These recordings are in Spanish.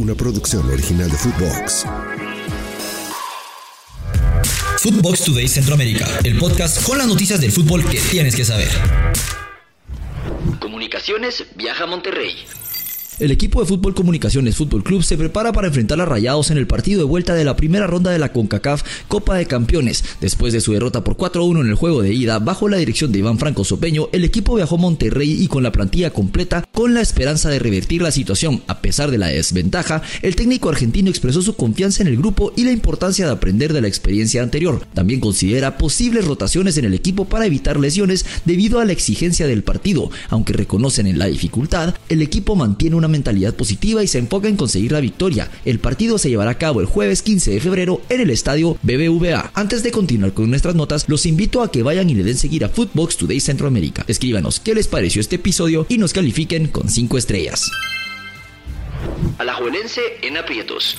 una producción original de Footbox. Footbox Today Centroamérica, el podcast con las noticias del fútbol que tienes que saber. Comunicaciones viaja a Monterrey. El equipo de Fútbol Comunicaciones Fútbol Club se prepara para enfrentar a Rayados en el partido de vuelta de la primera ronda de la CONCACAF Copa de Campeones. Después de su derrota por 4-1 en el juego de ida, bajo la dirección de Iván Franco Sopeño, el equipo viajó a Monterrey y con la plantilla completa, con la esperanza de revertir la situación. A pesar de la desventaja, el técnico argentino expresó su confianza en el grupo y la importancia de aprender de la experiencia anterior. También considera posibles rotaciones en el equipo para evitar lesiones debido a la exigencia del partido. Aunque reconocen en la dificultad, el equipo mantiene una mentalidad positiva y se enfoca en conseguir la victoria. El partido se llevará a cabo el jueves 15 de febrero en el estadio BBVA. Antes de continuar con nuestras notas, los invito a que vayan y le den seguir a Footbox Today Centroamérica. Escríbanos qué les pareció este episodio y nos califiquen con 5 estrellas. Alajuelense en aprietos.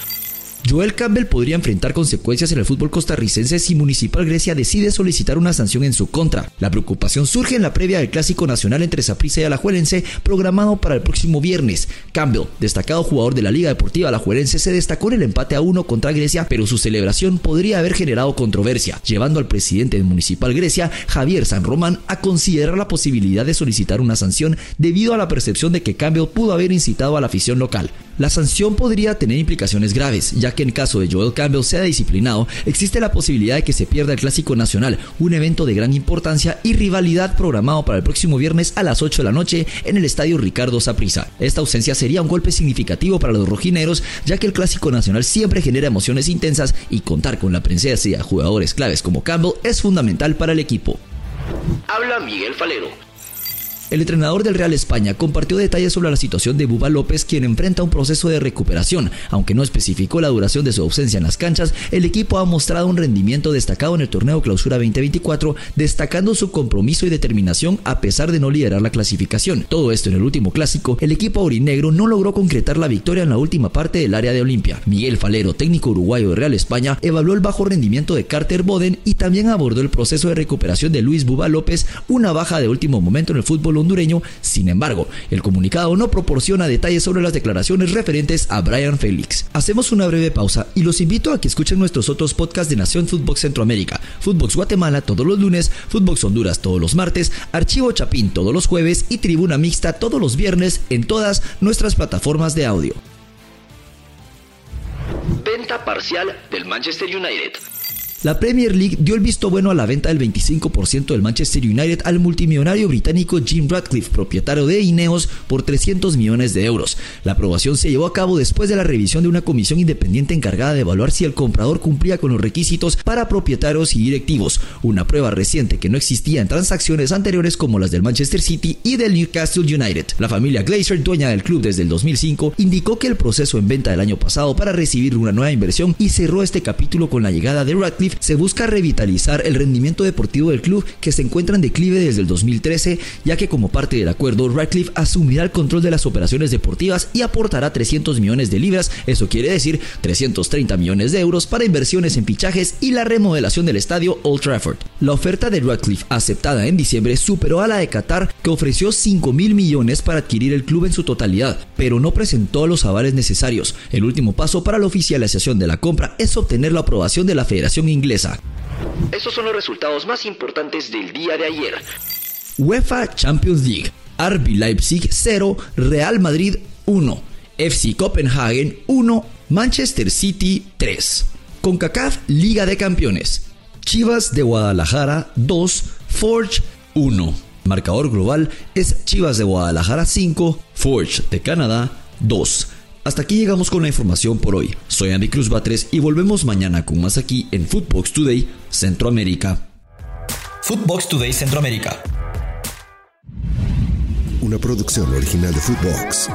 Joel Campbell podría enfrentar consecuencias en el fútbol costarricense si Municipal Grecia decide solicitar una sanción en su contra. La preocupación surge en la previa del Clásico Nacional entre Saprissa y Alajuelense, programado para el próximo viernes. Campbell, destacado jugador de la Liga Deportiva Alajuelense, se destacó en el empate a uno contra Grecia, pero su celebración podría haber generado controversia, llevando al presidente de Municipal Grecia, Javier San Román, a considerar la posibilidad de solicitar una sanción debido a la percepción de que Campbell pudo haber incitado a la afición local. La sanción podría tener implicaciones graves, ya que en caso de Joel Campbell sea disciplinado, existe la posibilidad de que se pierda el Clásico Nacional, un evento de gran importancia y rivalidad programado para el próximo viernes a las 8 de la noche en el Estadio Ricardo Saprissa. Esta ausencia sería un golpe significativo para los rojineros, ya que el Clásico Nacional siempre genera emociones intensas y contar con la presencia de jugadores claves como Campbell es fundamental para el equipo. Habla Miguel Falero. El entrenador del Real España compartió detalles sobre la situación de Buba López, quien enfrenta un proceso de recuperación. Aunque no especificó la duración de su ausencia en las canchas, el equipo ha mostrado un rendimiento destacado en el torneo Clausura 2024, destacando su compromiso y determinación a pesar de no liderar la clasificación. Todo esto en el último clásico, el equipo aurinegro no logró concretar la victoria en la última parte del área de Olimpia. Miguel Falero, técnico uruguayo de Real España, evaluó el bajo rendimiento de Carter Boden y también abordó el proceso de recuperación de Luis Buba López, una baja de último momento en el fútbol hondureño. Sin embargo, el comunicado no proporciona detalles sobre las declaraciones referentes a Brian Félix. Hacemos una breve pausa y los invito a que escuchen nuestros otros podcasts de Nación Fútbol Centroamérica, Footbox Guatemala todos los lunes, Footbox Honduras todos los martes, Archivo Chapín todos los jueves y Tribuna Mixta todos los viernes en todas nuestras plataformas de audio. Venta parcial del Manchester United. La Premier League dio el visto bueno a la venta del 25% del Manchester United al multimillonario británico Jim Radcliffe, propietario de Ineos, por 300 millones de euros. La aprobación se llevó a cabo después de la revisión de una comisión independiente encargada de evaluar si el comprador cumplía con los requisitos para propietarios y directivos, una prueba reciente que no existía en transacciones anteriores como las del Manchester City y del Newcastle United. La familia Glazer, dueña del club desde el 2005, indicó que el proceso en venta del año pasado para recibir una nueva inversión y cerró este capítulo con la llegada de Se busca revitalizar el rendimiento deportivo del club que se encuentra en declive desde el 2013, ya que como parte del acuerdo Radcliffe asumirá el control de las operaciones deportivas y aportará 300 millones de libras, eso quiere decir 330 millones de euros para inversiones en fichajes y la remodelación del estadio Old Trafford. La oferta de Radcliffe aceptada en diciembre superó a la de Qatar que ofreció 5 mil millones para adquirir el club en su totalidad, pero no presentó los avales necesarios. El último paso para la oficialización de la compra es obtener la aprobación de la Federación Inglesa estos son los resultados más importantes del día de ayer. UEFA Champions League. RB Leipzig 0, Real Madrid 1, FC Copenhagen 1, Manchester City 3. CONCACAF Liga de Campeones. Chivas de Guadalajara 2, Forge 1. Marcador global es Chivas de Guadalajara 5, Forge de Canadá 2. Hasta aquí llegamos con la información por hoy. Soy Andy Cruz Batres y volvemos mañana con más aquí en Footbox Today Centroamérica. Footbox Today Centroamérica. Una producción original de Footbox.